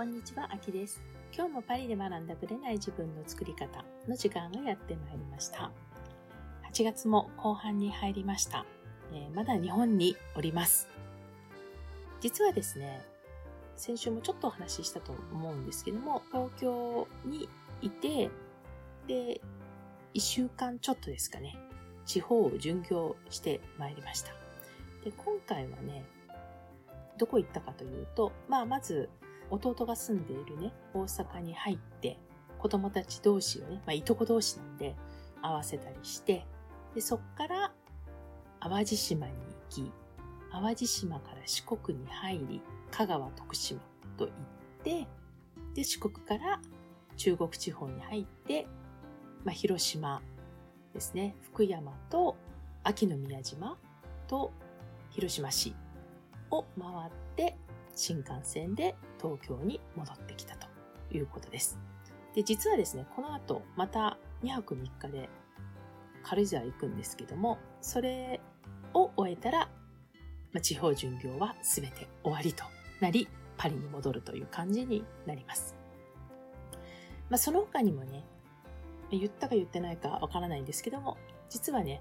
こんにちは、あきです。今日もパリで学んだぶれない自分の作り方の時間がやってまいりました。8月も後半に入りました。えー、まだ日本におります。実はですね、先週もちょっとお話ししたと思うんですけども、東京にいて、で、1週間ちょっとですかね、地方を巡業してまいりました。で、今回はね、どこ行ったかというと、まあ、まず、弟が住んでいるね、大阪に入って、子供たち同士をね、まあ、いとこ同士なんで、合わせたりして、で、そっから、淡路島に行き、淡路島から四国に入り、香川、徳島と行って、で、四国から中国地方に入って、まあ、広島ですね、福山と秋の宮島と広島市を回って新幹線で東京に戻ってきたということです。で、実はですね、この後また2泊3日で軽井沢行くんですけども、それを終えたら、まあ、地方巡業は全て終わりとなり、パリに戻るという感じになります。まあ、その他にもね、言ったか言ってないかわからないんですけども、実はね、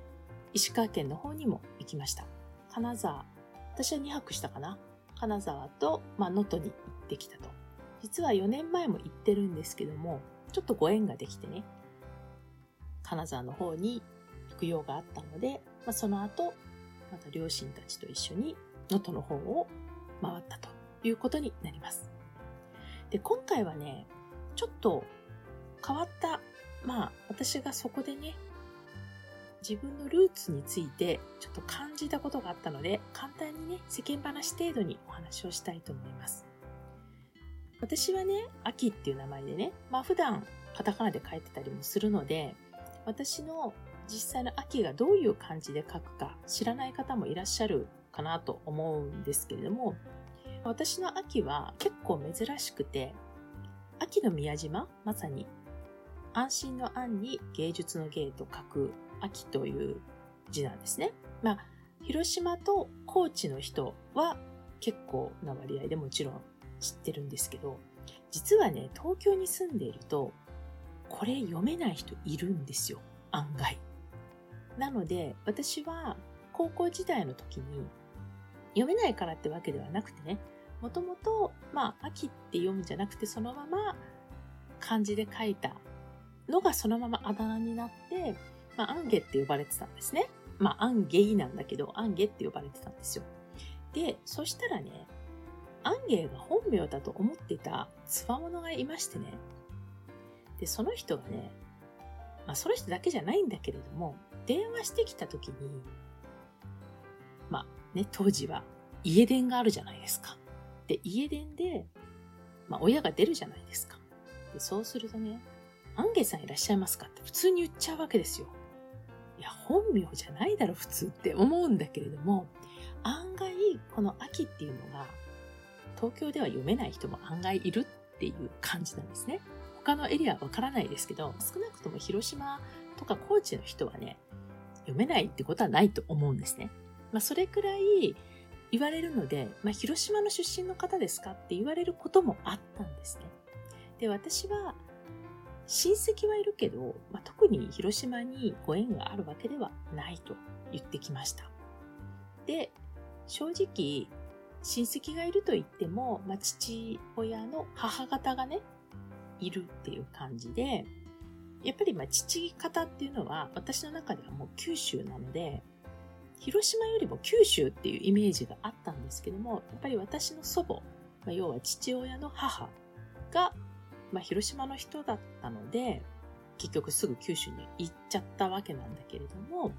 石川県の方にも行きました。金沢私は2泊したかな。金沢と、ま、能登に行ってきたと。実は4年前も行ってるんですけども、ちょっとご縁ができてね、金沢の方に行く用があったので、まあ、その後、また両親たちと一緒に能登の方を回ったということになります。で、今回はね、ちょっと変わった、まあ、私がそこでね、自分のルーツについてちょっと感じたことがあったので、簡単にね、世間話程度にお話をしたいと思います。私はね、秋っていう名前でね、まあ普段カタカナで書いてたりもするので、私の実際の秋がどういう感じで書くか知らない方もいらっしゃるかなと思うんですけれども、私の秋は結構珍しくて、秋の宮島、まさに安心の安に芸術の芸と書く秋という字なんですね。まあ、広島と高知の人は結構な割合でもちろん知ってるんですけど、実はね、東京に住んでいると、これ読めない人いるんですよ。案外。なので、私は高校時代の時に、読めないからってわけではなくてね、もともと、まあ、秋って読むんじゃなくて、そのまま漢字で書いたのがそのままあだ名になって、まあ、アンゲって呼ばれてたんですね。まあ、アンゲイなんだけど、アンゲって呼ばれてたんですよ。で、そしたらね、アンゲイが本名だと思ってたつわものがいましてね。で、その人がね、まあ、その人だけじゃないんだけれども、電話してきた時に、まあね、当時は家電があるじゃないですか。で、家電で、まあ、親が出るじゃないですか。で、そうするとね、アンゲさんいらっしゃいますかって普通に言っちゃうわけですよ。いや、本名じゃないだろ、普通って思うんだけれども、案外、この秋っていうのが、東京では読めない人も案外いるっていう感じなんですね。他のエリアはわからないですけど、少なくとも広島とか高知の人はね、読めないってことはないと思うんですね。まあ、それくらい言われるので、まあ、広島の出身の方ですかって言われることもあったんですね。で、私は親戚はいるけど、まあ、特に広島にご縁があるわけではないと言ってきました。で、正直、親戚がいると言っても、まあ、父親の母方がね、いるっていう感じで、やっぱりまあ父方っていうのは私の中ではもう九州なので、広島よりも九州っていうイメージがあったんですけども、やっぱり私の祖母、まあ、要は父親の母がまあ、広島の人だったので、結局すぐ九州に行っちゃったわけなんだけれども、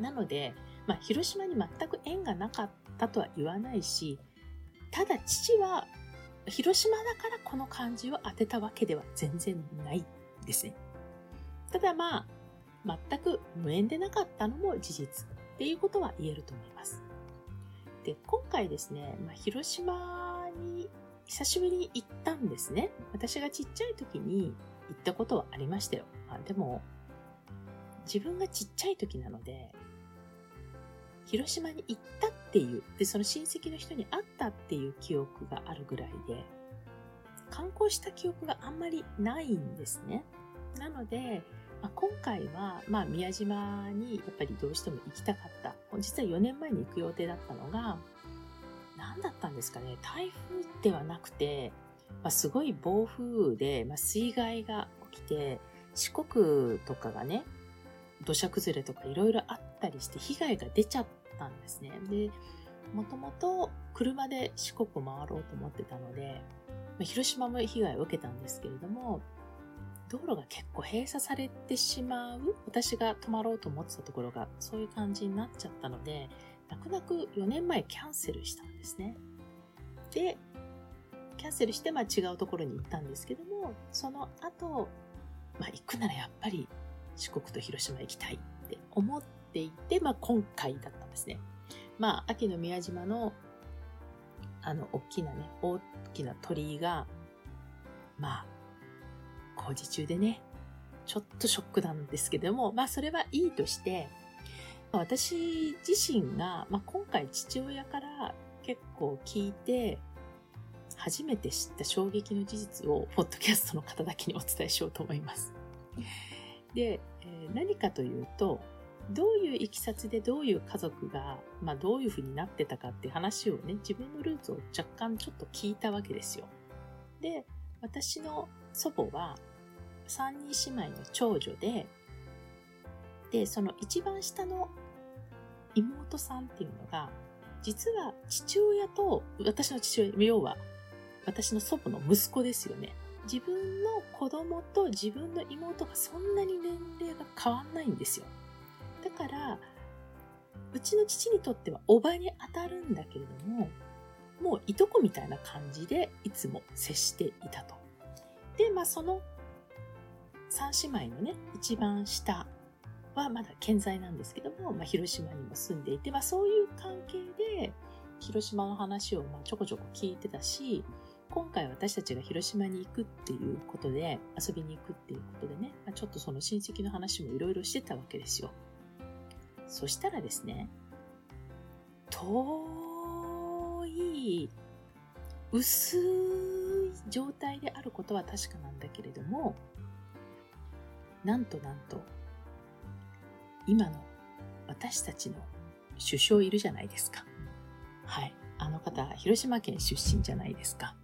なので、まあ、広島に全く縁がなかったとは言わないし、ただ父は広島だからこの漢字を当てたわけでは全然ないですね。ただまあ、全く無縁でなかったのも事実っていうことは言えると思います。で、今回ですね、まあ、広島に久しぶりに行ったんですね。私がちっちゃい時に行ったことはありましたよ。あでも、自分がちっちゃい時なので、広島に行ったっていう、で、その親戚の人に会ったっていう記憶があるぐらいで、観光した記憶があんまりないんですね。なので、まあ、今回は、まあ、宮島にやっぱりどうしても行きたかった。実は4年前に行く予定だったのが、何だったんですかね。台風ではなくて、まあ、すごい暴風で、まあ、水害が起きて、四国とかがね、土砂崩れとかいろいろあったりして被害が出ちゃったんですね。で、もともと車で四国回ろうと思ってたので、ま、広島も被害を受けたんですけれども、道路が結構閉鎖されてしまう、私が泊まろうと思ってたところがそういう感じになっちゃったので、泣く泣く4年前キャンセルしたんですね。で、キャンセルして、まあ違うところに行ったんですけども、その後、まあ行くならやっぱり四国と広島行きたいって思っていて、まあ今回だったんですね。まあ秋の宮島のあの、大きなね、大きな鳥居が、まあ、工事中でね、ちょっとショックなんですけども、まあそれはいいとして、私自身が、まあ、今回父親から結構聞いて、初めて知った衝撃の事実を、ポッドキャストの方だけにお伝えしようと思います。で、え、何かというと、どういういきさつでどういう家族が、まあ、どういうふうになってたかっていう話をね、自分のルーツを若干ちょっと聞いたわけですよ。で、私の祖母は三人姉妹の長女で、で、その一番下の妹さんっていうのが、実は父親と、私の父親、要は私の祖母の息子ですよね。自分の子供と自分の妹がそんなに年齢が変わんないんですよ。だから、うちの父にとってはおばに当たるんだけれども、もういとこみたいな感じでいつも接していたと。で、まあその三姉妹のね、一番下はまだ健在なんですけども、まあ、広島にも住んでいて、まあ、そういう関係で広島の話をまちょこちょこ聞いてたし、今回私たちが広島に行くっていうことで、遊びに行くっていうことでね、まあ、ちょっとその親戚の話もいろいろしてたわけですよ。そしたらですね、遠い、薄い状態であることは確かなんだけれども、なんとなんと、今の私たちの首相いるじゃないですか。はい。あの方、広島県出身じゃないですか。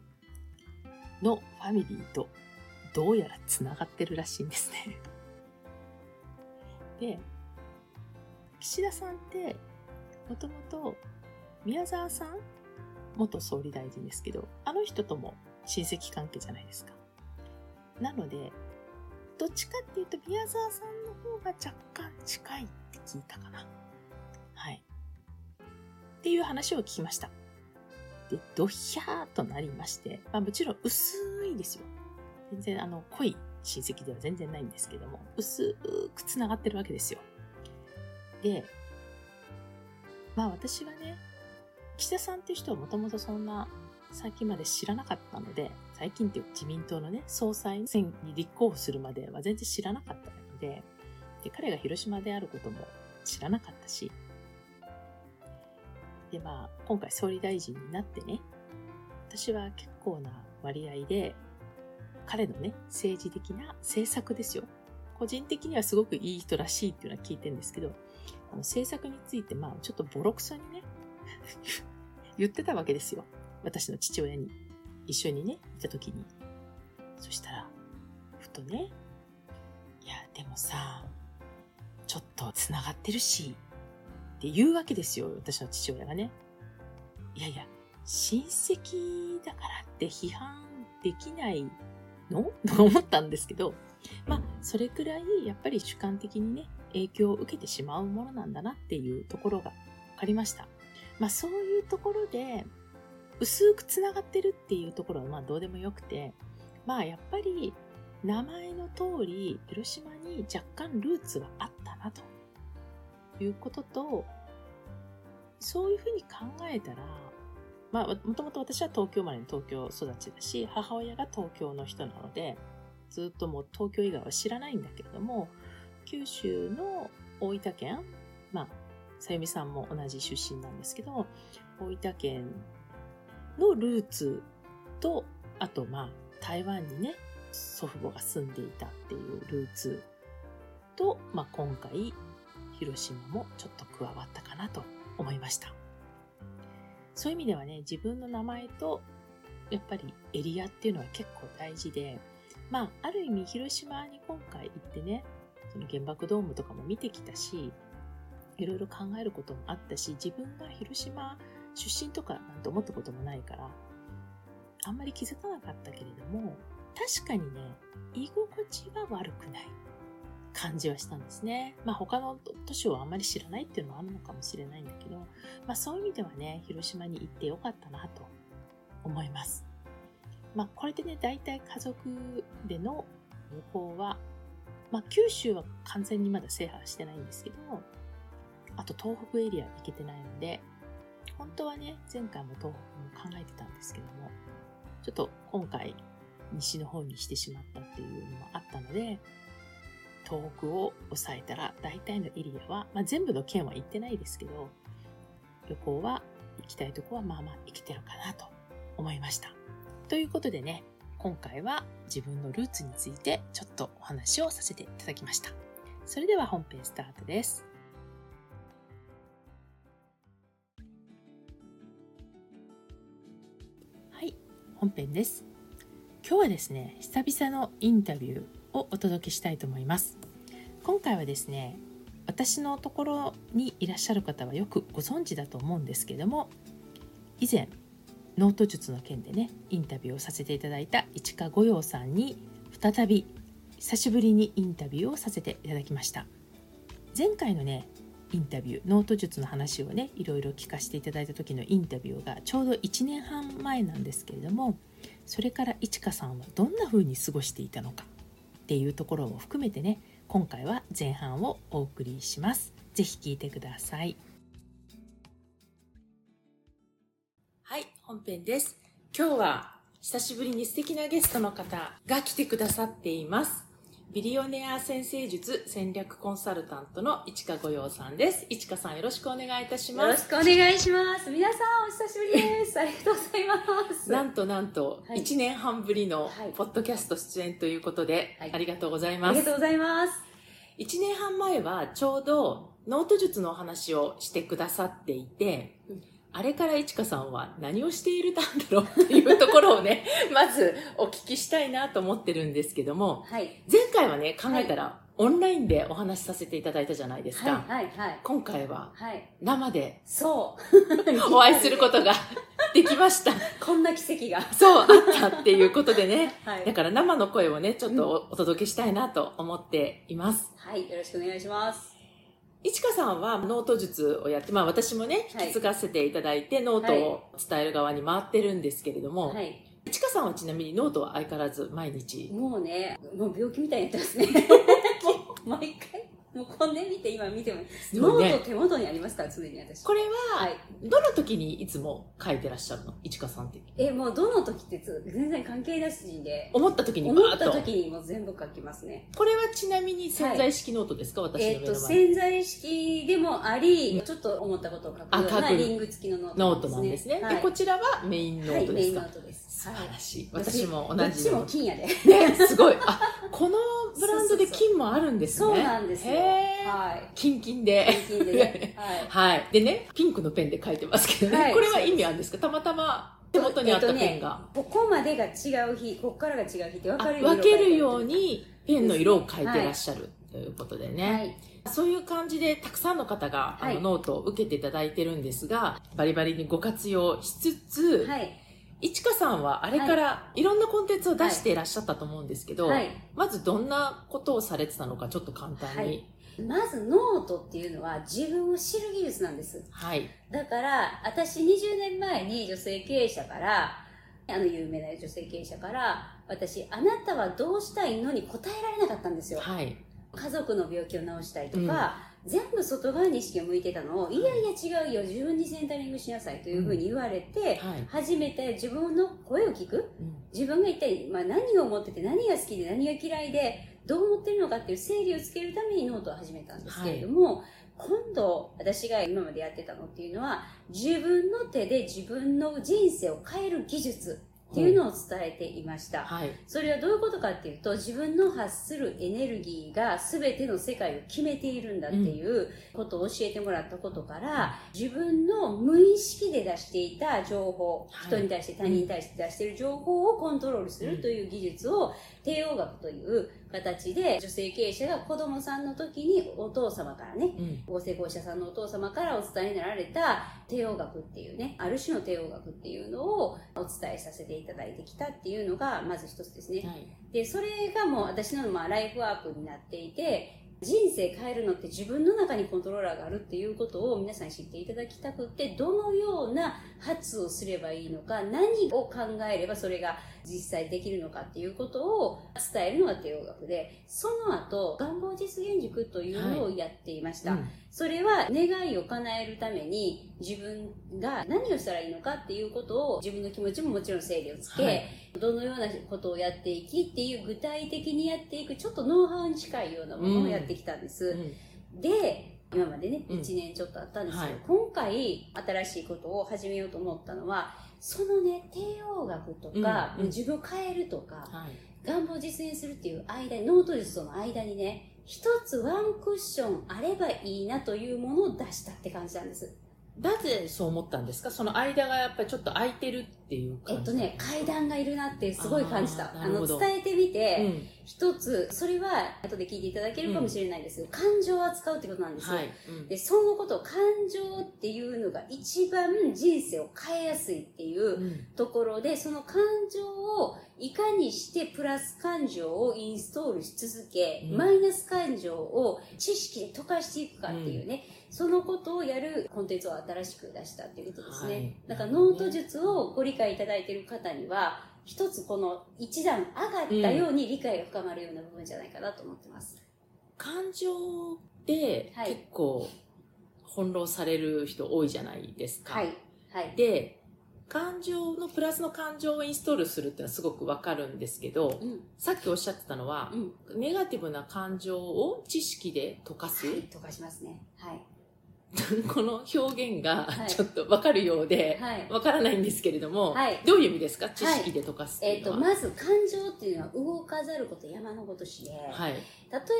のファミリーとどうやら繋がってるらしいんですね。で、岸田さんって、もともと宮沢さん元総理大臣ですけど、あの人とも親戚関係じゃないですか。なので、どっちかっていうと宮沢さん方が若干近いって聞いたかな。はい。っていう話を聞きました。で、ドヒャーとなりまして、まあもちろん薄いですよ。全然あの濃い親戚では全然ないんですけども、薄く繋がってるわけですよ。で、まあ私はね、岸田さんっていう人はもともとそんな最近まで知らなかったので、最近っていう自民党のね、総裁選に立候補するまでは全然知らなかったので、で彼が広島であることも知らなかったし、で、まあ、今回総理大臣になってね、私は結構な割合で、彼のね、政治的な政策ですよ。個人的にはすごくいい人らしいっていうのは聞いてるんですけど、あの政策について、まあ、ちょっとボロクソにね 言ってたわけですよ。私の父親に。一緒にね、いた時に。そしたら、ふとね、いや、でもさ、ちょっと繋がってるし、って言うわけですよ、私の父親がね。いやいや、親戚だからって批判できないの？と思ったんですけど、まあ、それくらい、やっぱり主観的にね、影響を受けてしまうものなんだなっていうところが分かりました。まあ、そういうところで、薄くつながってるっていうところはまあどうでもよくて、まあやっぱり名前の通り広島に若干ルーツがあったなと。いうことと、そういうふうに考えたら、まあもともと私は東京生まれの東京育ちだし、母親が東京の人なので、ずっともう東京以外は知らないんだけれども、九州の大分県、まあ、さゆみさんも同じ出身なんですけど、大分県のルーツと、あとまあ、台湾にね、祖父母が住んでいたっていうルーツと、まあ、今回、広島もちょっと加わったかなと思いました。そういう意味ではね、自分の名前と、やっぱりエリアっていうのは結構大事で、まあ、ある意味広島に今回行ってね、その原爆ドームとかも見てきたし、いろいろ考えることもあったし、自分が広島出身とかなんて思ったこともないから、あんまり気づかなかったけれども、確かにね、居心地は悪くない感じはしたんですね。まあ他の都市をあんまり知らないっていうのもあるのかもしれないんだけど、まあそういう意味ではね、広島に行ってよかったなと思います。まあこれでね、大体家族での旅行は、まあ九州は完全にまだ制覇してないんですけど、あと東北エリア行けてないので、本当はね、前回も東北も考えてたんですけども、ちょっと今回西の方にしてしまったっていうのもあったので、東北を抑えたら大体のエリアは、まあ、全部の県は行ってないですけど、旅行は行きたいとこはまあまあ行けてるかなと思いました。ということでね、今回は自分のルーツについてちょっとお話をさせていただきました。それでは本編スタートです。はい、本編です。今日はですね、久々のインタビューをお届けしたいと思います。今回はですね、私のところにいらっしゃる方はよくご存知だと思うんですけども、以前、ノート術の件でね、インタビューをさせていただいた市川五葉さんに再び久しぶりにインタビューをさせていただきました。前回のね、インタビューノート術の話をねいろいろ聞かせていただいた時のインタビューがちょうど1年半前なんですけれどもそれからいちかさんはどんな風に過ごしていたのかっていうところも含めてね今回は前半をお送りします。ぜひ聞いてください。はい本編です。今日は久しぶりに素敵なゲストの方が来てくださっています。ビリオネア先生術戦略コンサルタントの市川御用さんです。市川さんよろしくお願いいたします。よろしくお願いします。皆さんお久しぶりです。ありがとうございます。なんとなんと、1年半ぶりのポッドキャスト出演ということで、はい、ありがとうございます。ありがとうございます。1年半前はちょうどノート術のお話をしてくださっていて、うんあれからいちかさんは何をしているたんだろうっていうところをね、まずお聞きしたいなと思ってるんですけども、はい、前回はね、考えたら、はい、オンラインでお話しさせていただいたじゃないですか。はいはいはい、今回は、生で、そう。お会いすることが できました。こんな奇跡が。そう、あったっていうことでね。はい、だから生の声をね、ちょっとお届けしたいなと思っています。はい、よろしくお願いします。いちかさんはノート術をやって、まあ私もね、引き継がせていただいて、ノートを伝える側に回ってるんですけれども、はい。いちかさんはちなみにノートは相変わらず毎日？もうね、もう病気みたいにやってますね。毎回。もうこんで見て今見ても、ノート手元にありますから常に私。これは、はい、どの時にいつも書いてらっしゃるの？いちかさんって。えもうどの時って全然関係なしで。思った時に思った時にも全部書きますね。これはちなみに潜在式ノートですか、はい、私の目の前。えっ、と潜在式でもあり、ちょっと思ったことを書くようなリング付きのノート、ね、ノートなんですね、はい、でこちらはメインノートですか、メインノートです素晴らしい。私も同じ。どっちも金やで。ね、すごい。あ、このブランドで金もあるんですね。そうなんですよ。はい。金金で。金金でね。はい。はい。でね、ピンクのペンで書いてますけどね。これは意味あるんですか？たまたま手元にあったペンが。ここまでが違う日、ここからが違う日って分かる分けるようにペンの色を変えてらっしゃるということでね。はいそういう感じでたくさんの方が、あのノートを受けていただいてるんですが、バリバリにご活用しつつ、はい、いちかさんはあれからいろんなコンテンツを出していらっしゃったと思うんですけど、はい、まずどんなことをされてたのかちょっと簡単に。はい、まずノートっていうのは自分を知る技術なんです。はい。だから、私20年前に女性経営者から、あの有名な女性経営者から、私、あなたはどうしたいのに答えられなかったんですよ。はい。家族の病気を治したいとか、全部外側に意識を向いてたのを、いやいや違うよ、自分にセンタリングしなさいというふうに言われて、初めて自分の声を聞く、自分が一体、まあ、何を思ってて、何が好きで何が嫌いで、どう思ってるのかっていう整理をつけるためにノートを始めたんですけれども、はい、今度私が今までやってたのっていうのは、自分の手で自分の人生を変える技術っていうのを伝えていました。はい、それはどういうことかっていうと、自分の発するエネルギーが全ての世界を決めているんだっていうことを教えてもらったことから、うん、自分の無意識で出していた情報、はい、人に対して他人に対して出している情報をコントロールするという技術を、帝王学という形で女性経営者が子供さんの時にお父様からね、うん、ご成功者さんのお父様からお伝えになられた帝王学っていうね、ある種の帝王学っていうのをお伝えさせていただいてきたっていうのがまず一つですね。はい、で、それがもう私のまあライフワークになっていて、人生変えるのって自分の中にコントローラーがあるっていうことを皆さんに知っていただきたくて、どのような発をすればいいのか、何を考えればそれが実際できるのかっていうことを伝えるのが帝王学で、その後、願望実現塾というのをやっていました。はいうん、それは願いを叶えるために自分が何をしたらいいのかっていうことを自分の気持ちももちろん整理をつけ、はい。どのようなことをやっていきっていう具体的にやっていくちょっとノウハウに近いようなものをやってきたんです。うん、で、今までね、1年ちょっとあったんですけど、はい、今回新しいことを始めようと思ったのは、そのね、帝王学とか、うん、自分を変えるとか、はい、願望を実現するっていう間に、ノート術との間にね、一つワンクッションあればいいなというものを出したって感じなんです。なぜそう思ったんですか？その間がやっぱりちょっと空いてるっていうえっとね、階段がいるなってすごい感じた。あの、伝えてみて、一、うん、つ、それは後で聞いていただけるかもしれないです。けど、うん、感情を扱うってことなんですよ。はい。うん、で、そのことを感情っていうのが一番人生を変えやすいっていうところで、その感情をいかにしてプラス感情をインストールし続け、マイナス感情を知識で溶かしていくかっていうね、そのことをやるコンテンツを新しく出したっていうことですね。はい、だからノート術をご理解いただいている方には、一つこの一段上がったように理解が深まるような部分じゃないかなと思ってます。うん、感情で結構翻弄される人多いじゃないですか。はい。はい。で、感情のプラスの感情をインストールするっていうのはすごくわかるんですけど、うん、さっきおっしゃってたのは、うん、ネガティブな感情を知識で溶かす、はい、溶かしますね。はい。この表現がちょっとわかるようで、わからないんですけれども、はい、どういう意味ですか？知識で溶かすえっ、ー、と、まず感情っていうのは動かざること山のごとしで、はい、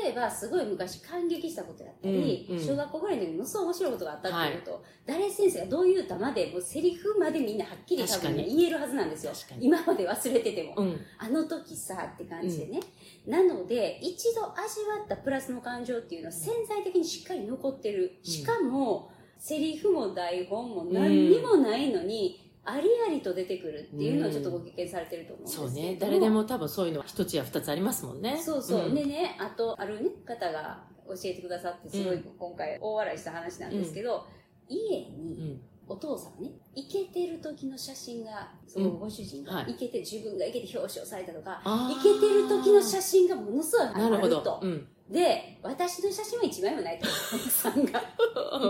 例えばすごい昔感激したことやったり、うんうん、小学校ぐらいの時にものすごい面白いことがあったっていうこと、はい、誰先生がどう言うたまで、もうセリフまでみんなはっきり多分、ね、言えるはずなんですよ。今まで忘れてても、うん、あの時さって感じでね。うん、なので、一度味わったプラスの感情っていうのは潜在的にしっかり残ってる。しかも、セリフも台本も何にもないのに、ありありと出てくるっていうのをちょっとご経験されてると思うんですけど、そうね。誰でも多分そういうのは一つや二つありますもんね。そうそう、うん、でねあとある、ね、方が教えてくださってすごい今回大笑いした話なんですけど、うん、家にお父さんねイケてる時の写真がそのご主人がイケて、自分がイケて表彰されたとかイケてる時の写真がものすごいあると。で、私の写真は一枚もないと、奥さんが。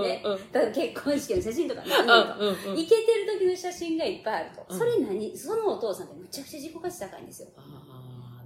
ね、だから結婚式の写真とか何と、イケてる時の写真がいっぱいあると。それ何、そのお父さんってむちゃくちゃ自己価値高いんですよ。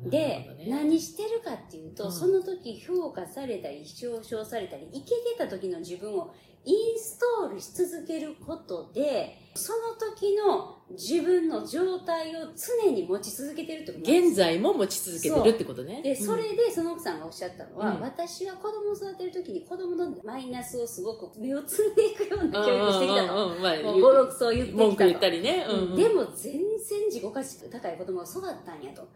で、ね、何してるかっていうと、その時評価されたり、表彰されたり、イケてた時の自分をインストールし続けることで、その時の自分の状態を常に持ち続けてるってこと現在も持ち続けてるってことね。で、それでその奥さんがおっしゃったのは、うん、私は子供を育てる時に子供のマイナスをすごく目をつんでいくような教育をしてきたと。うんうんまあ、もう語録そう言ってきたと。文句言ったりね。うんうん、でも全然自己価値高い子供が育ったんやと。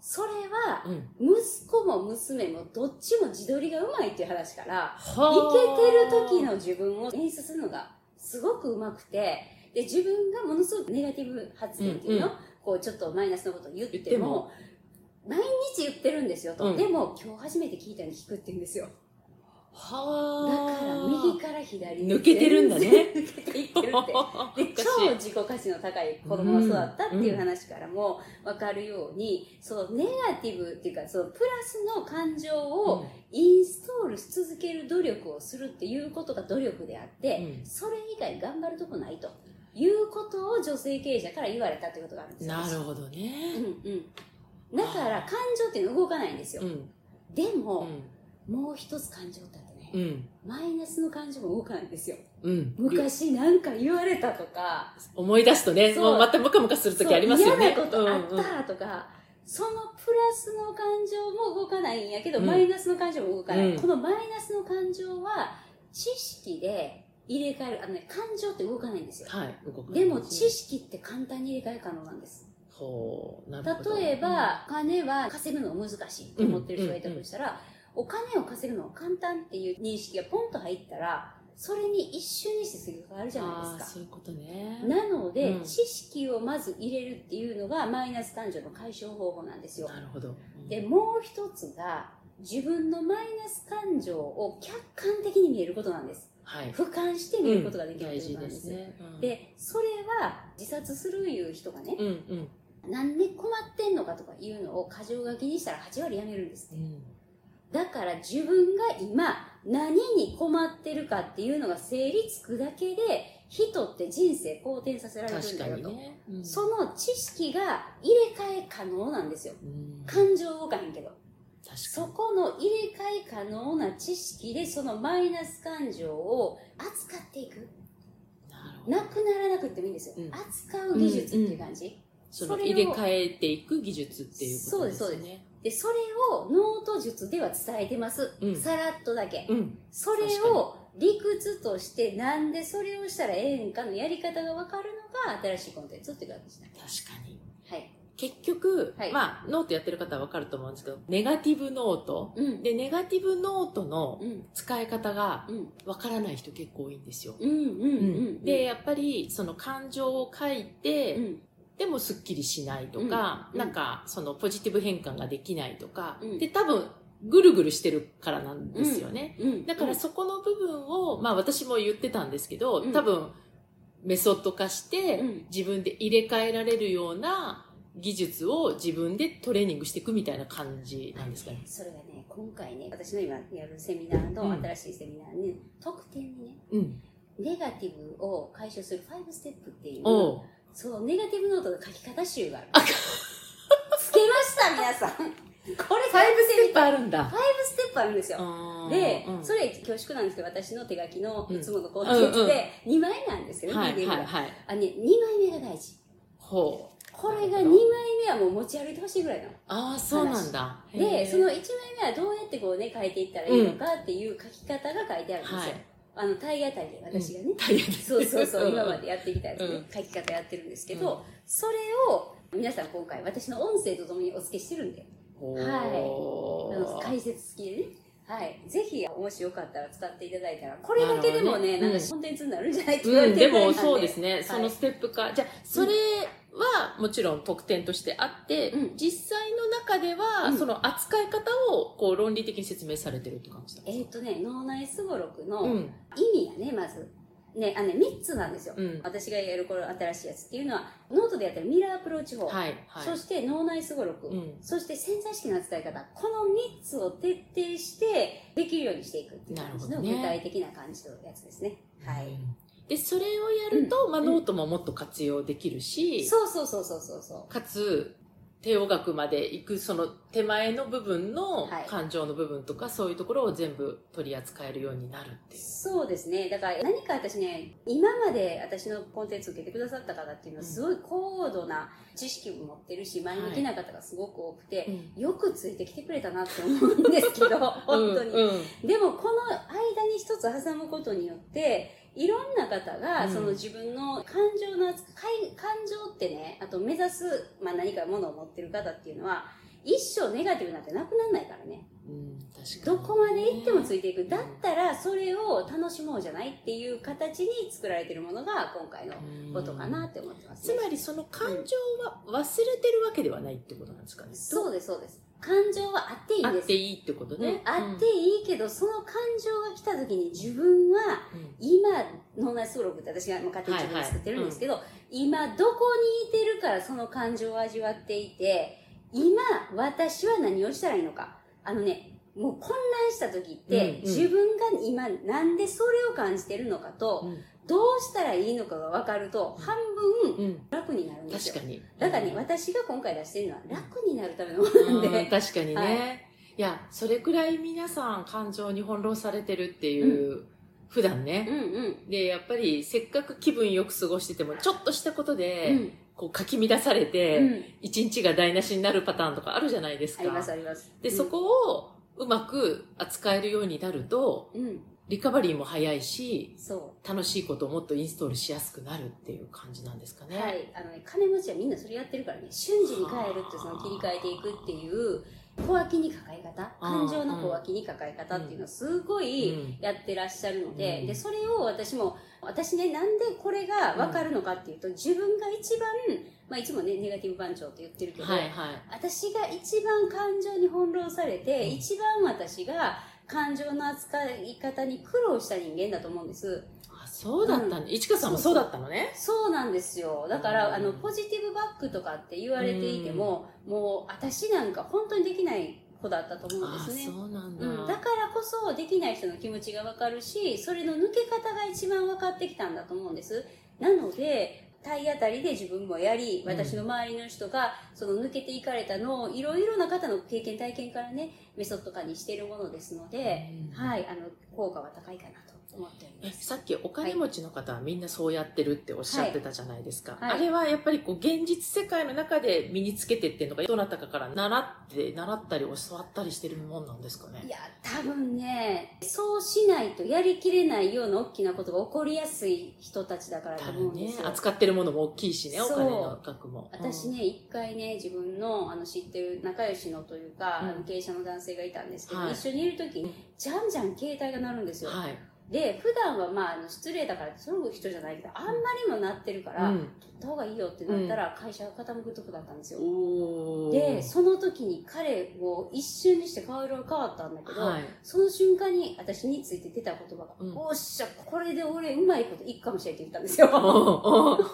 それは、息子も娘もどっちも自撮りがうまいっていう話から、いけてる時の自分を演出するのがすごくうまくて、で、自分がものすごくネガティブ発言っていうの、うんうん、こうちょっとマイナスのことを言っても、毎日言ってるんですよと、うん、でも今日初めて聞いたように聞くって言うんですよ。はあ。だから右から左抜けてるんだね。抜けていってるって。で、超自己価値の高い子供が育ったっていう話からもわかるように、そのネガティブっていうか、そのプラスの感情をインストールし続ける努力をするっていうことが努力であって、うん、それ以外頑張るとこないと。いうことを女性経営者から言われたということがあるんですよ。なるほどね。うんうん。だから感情って動かないんですよ。うん、でも、うん、もう一つ感情ってあってね、うん、マイナスの感情も動かないんですよ。うん、昔なんか言われたとか。思い出すとね、もうまたムカムカするときありますよね。嫌なことあったとか、うんうん、そのプラスの感情も動かないんやけど、うん、マイナスの感情も動かない、うん。このマイナスの感情は、知識で入れ替える、あのね、感情って動かないんですよ。はい、動かないで、も知識って簡単に入れ替え可能なんです。ほう、なるほど。例えば、お金は稼ぐの難しいと思ってる人がいたとしたら、お金を稼ぐのは簡単っていう認識がポンと入ったら、それに一瞬にしてすぐ変わるじゃないですか。そういうことね。なので、うん、知識をまず入れるっていうのがマイナス感情の解消方法なんですよ。なるほど。うん、で、もう一つが、自分のマイナス感情を客観的に見えることなんです。はい、俯瞰して見ることができるうことなんです。うん、ね、で、それは自殺するいう人がね、うんうん。何で困ってんのかとかいうのを過剰書きにしたら8割やめるんですって。うん。だから自分が今何に困ってるかっていうのが整理つくだけで人って人生好転させられるんだよと、ね。うん、その知識が入れ替え可能なんですよ、うん、感情動かへんけどそこの入れ替え可能な知識でそのマイナス感情を扱っていく。なくならなくてもいいんですよ、うん、扱う技術っていう感じ、その入れ替えていく技術っていうことですね。そうですそうです。で、それをノート術では伝えてます。うん、さらっとだけ。うん、それを理屈としてなんでそれをしたらええんかのやり方がわかるのが新しいコンテンツっていう感じです確かに。はい。結局、はい、まあ、ノートやってる方はわかると思うんですけど、ネガティブノート、うん、で、ネガティブノートの使い方がわからない人結構多いんですよ。で、やっぱり、その感情を書いて、でもすっきりしないとか、うん、なんかそのポジティブ変換ができないとか、うん、で多分ぐるぐるしてるからなんですよね。うん、だからそこの部分を、まあ私も言ってたんですけど、多分メソッド化して自分で入れ替えられるような技術を自分でトレーニングしていくみたいな感じなんですかね。それがね、今回ね、私の今やるセミナーの新しいセミナーに、特典にね、ネガティブを解消する5ステップっていうそう、ネガティブノートの書き方集がある。つけました皆さん。これ5ステップあるんだ。5ステップあるんですよ。で、うん、それ恐縮なんですけど、私の手書きのいつものコンテンツで2枚なんですけど、ね、はい、あね、2枚目が大事。ほう。これが2枚目はもう持ち歩いてほしいぐらいの。ああ、そうなんだ。で、その1枚目はどうやってこうね、書いていったらいいのかっていう書き方が書いてあるんですよ。はい。あの、体当たりで私がね、体当たり。そうそうそう、今までやってきたやつね、書き方やってるんですけど、それを皆さん今回私の音声とともにお付けしてるんで、はい。あの解説付きでね。はい。ぜひ、もしよかったら使っていただいたら、これだけでもね、なんかコンテンツになるんじゃないって言われてる、うん、で。もそうですね、そのステップ化。じゃあ、それはもちろん特典としてあって、うん、実際の中では、その扱い方をこう論理的に説明されてるって感じえっ、とね、脳内すごろくの意味がね、まず。ね、あのね、3つなんですよ、うん、私がやるこの新しいやつっていうのは、ノートでやってるミラーアプローチ法、はいはい、そして脳内すごろく、うん、そして潜在意識の扱い方、この3つを徹底してできるようにしていくっていう感じの具体的な感じのやつですね。はい。で、それをやると、まあ、ノートももっと活用できるし、そうそうそうそうそう。かつ、帝王学まで行くその手前の部分の感情の部分とか、はい、そういうところを全部取り扱えるようになるっていう。そうですね。だから何か私ね今まで私のコンテンツ受けてくださった方っていうのはすごい高度な知識を持ってるし前向きな方がすごく多くて、はい、よくついてきてくれたなって思うんですけど 本当に、うんうん、でもこの間に一つ挟むことによっていろんな方が、その自分の感情の、感情ってね、あと目指す、まあ何かものを持ってる方っていうのは、一生ネガティブなんてなくならないからね。うん、確かに、どこまで行ってもついていく。だったら、それを楽しもうじゃないっていう形に作られてるものが今回のことかなって思ってます、ね、つまりその感情は忘れてるわけではないってことなんですかね。そうです、そうです。感情はあっていいんです。あっていいってことね。あっていいけど、その感情が来た時に自分は、今、脳内ストロークって私が勝手に自分で作ってるんですけど、今どこにいてるからその感情を味わっていて、今、私は何をしたらいいのか。あのね、もう混乱した時って、自分が今なんでそれを感じてるのかと、どうしたらいいのかが分かると、半分楽になるんですよ。確かに。だからね、私が今回出してるのは楽になるためのものなんで。確かにね。はい、いや、それくらい皆さん感情に翻弄されてるっていう普段ね。うんうん。で、やっぱりせっかく気分よく過ごしてても、ちょっとしたことで、うん。こう、かき乱されうて、ん。一日が台無しになるパターンとかあるじゃないですか。ありますあります。で、うんそ、こをうまく扱えるようになると、うん。リカバリーも早いし、そ楽しいことをもっとインストールしやすくなるっていう感じなんですかう。ね。はい。あのね、金持ちはみんなそれやってるからね、瞬時に変えるって、その切り替えていくっていう、小脇に抱え方、感情の小脇に抱え方っていうのをすごいうんやってらっしゃるので、うんで、それを私も、私ね、なんでこれが分かるのかっていうと、自分が一番、まあいつもね、ネガティブ番長って言ってるけど、はいはい。私が一番感情に翻弄されて、うん一番私が感情の扱い方に苦労した人間だと思うんです。あ、そうだったね。市川さんもそうだったのね。そうなんですよ。だから、うんあの、ポジティブバックとかって言われていても、もう私なんか本当にできない子だったと思うんあですね。そうなんだ。うん、だからこそできない人の気持ちがわかるしそれの抜け方が一番分かってきたんだと思うんですなので体当たりで自分もやりうん。私の周りの人がその抜けていかれたのをいろいろな方の経験体験からねメソッド化にしているものですので、うん。はいあの効果は高いかなと思ってすさっきお金持ちの方はみんなそうやってるっておっしゃってたじゃないですか。はいはいあれはやっぱりこう現実世界の中で身につけてってんのか、どなたかから習って、習ったり教わったりしてるもんなんですかねい。や多分ねそうしないとやりきれないような大きなことが起こりやすい人たちだからと多分ね思うんです、よ、扱ってるものも大きいしね、お金の額も。私ね、一回ね、自分のあの知ってる仲良しのというか、うん経営者の男性がいたんですけど、はい一緒にいる時に、じゃんじゃん携帯が鳴るんですよ。うんはい。で、普段はまあ、失礼だからそういう人じゃないけど、あんまりも鳴ってるから、うん。取った方がいいよってなったら、会社が傾くとこだったんですよ。おーで、その時に彼を一瞬にして顔色が変わったんだけど、はい。その瞬間に私について出た言葉が、うんおっしゃ、これで俺うまいこといくかもしれんって言ったんですよ。うー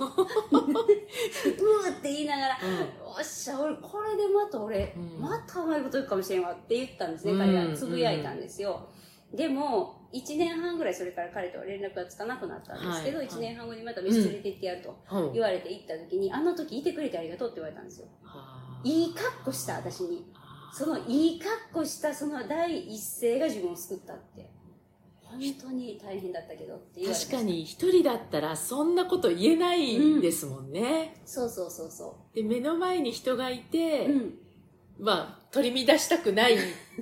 って言いながら、うんおっしゃ、俺、これでまた俺、うんまたうまいこと言うかもしれんわって言ったんですね、うん彼がつぶやいたんですよ。でも、1年半ぐらいそれから彼とは連絡がつかなくなったんですけど、はい1年半後にまた飯連れて行ってやるとうん言われて行った時に、あの時いてくれてありがとうって言われたんですよ。いい格好した私に。そのいい格好したその第一声が自分を救ったって。本当に大変だったけどって言われ確か。に一人だったらそんなこと言えないんですもんね。そうそうそうそで、目の前に人がいて、う。うん。まあ、取り乱したくない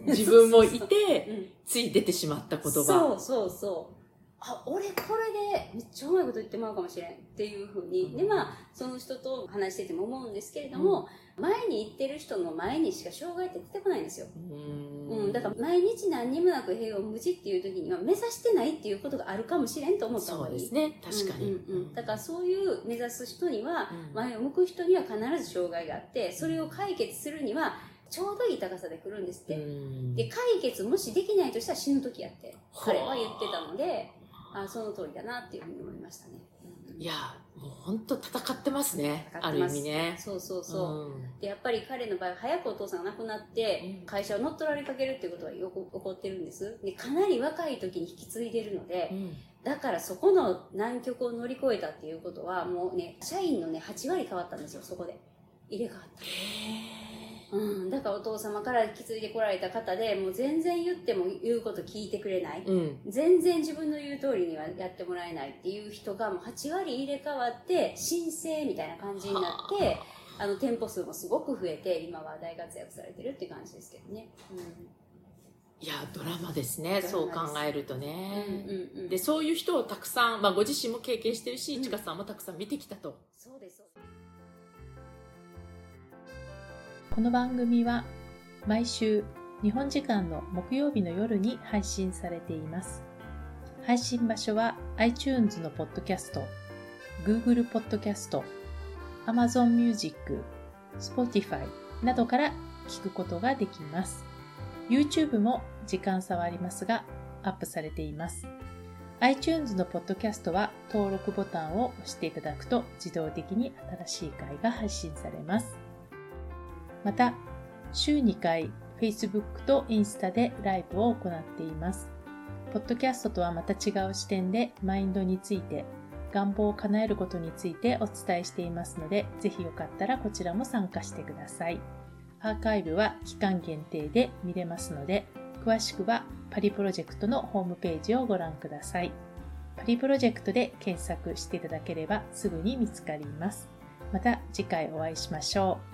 自分もいて、うん。つい出てしまった言葉。そうそうそう。あ、俺これでめっちゃうまいこと言ってまうかもしれんっていうふうに。うんで、まあ、その人と話してても思うんですけれども、前に行ってる人の前にしか障害って出てこないんですよ。うん、だから毎日何にもなく平穏無事っていう時には目指してないっていうことがあるかもしれんと思った方そうがいい。ですね。確かに。うんうんうんだからそういう目指す人には、うん前を向く人には必ず障害があって、それを解決するには、ちょうどいい高さで来るんですって。うんで、解決もしできないとしたら死ぬ時やって、彼は言ってたので、あその通りだなっていうふうに思いましたね。うんいや、もう本当戦ってますね。ある意味ね。そうそうそう。うんで、やっぱり彼の場合、早くお父さんが亡くなってうん、会社を乗っ取られかけるっていうことがよく起こってるんです。で、かなり若い時に引き継いでるので、うんだからそこの難局を乗り越えたっていうことは、もうね、社員のね、8割変わったんですよ、そこで。入れ替わった。うん、だからお父様から引き継いでこられた方でもう全然言っても言うこと聞いてくれない、うん。全然自分の言う通りにはやってもらえないっていう人がもう8割入れ替わって申請みたいな感じになってあの店舗数もすごく増えて今は大活躍されてるっていう感じですけどね、いや、ドラマですね。そう考えるとうん、ね。うんうんうんで、そういう人をたくさん、まあ、ご自身も経験してるし、うんちかさんもたくさん見てきたと。この番組は毎週日本時間の木曜日の夜に配信されています。配信場所は iTunes のポッドキャスト、Google ポッドキャスト、Amazon Music、Spotify などから聞くことができます。YouTube も時間差はありますがアップされています。iTunes のポッドキャストは登録ボタンを押していただくと自動的に新しい回が配信されます。また、週2回 Facebook とインスタでライブを行っています。ポッドキャストとはまた違う視点でマインドについて、願望を叶えることについてお伝えしていますので、ぜひよかったらこちらも参加してください。アーカイブは期間限定で見れますので、詳しくはパリプロジェクトのホームページをご覧ください。パリプロジェクトで検索していただければすぐに見つかります。また次回お会いしましょう。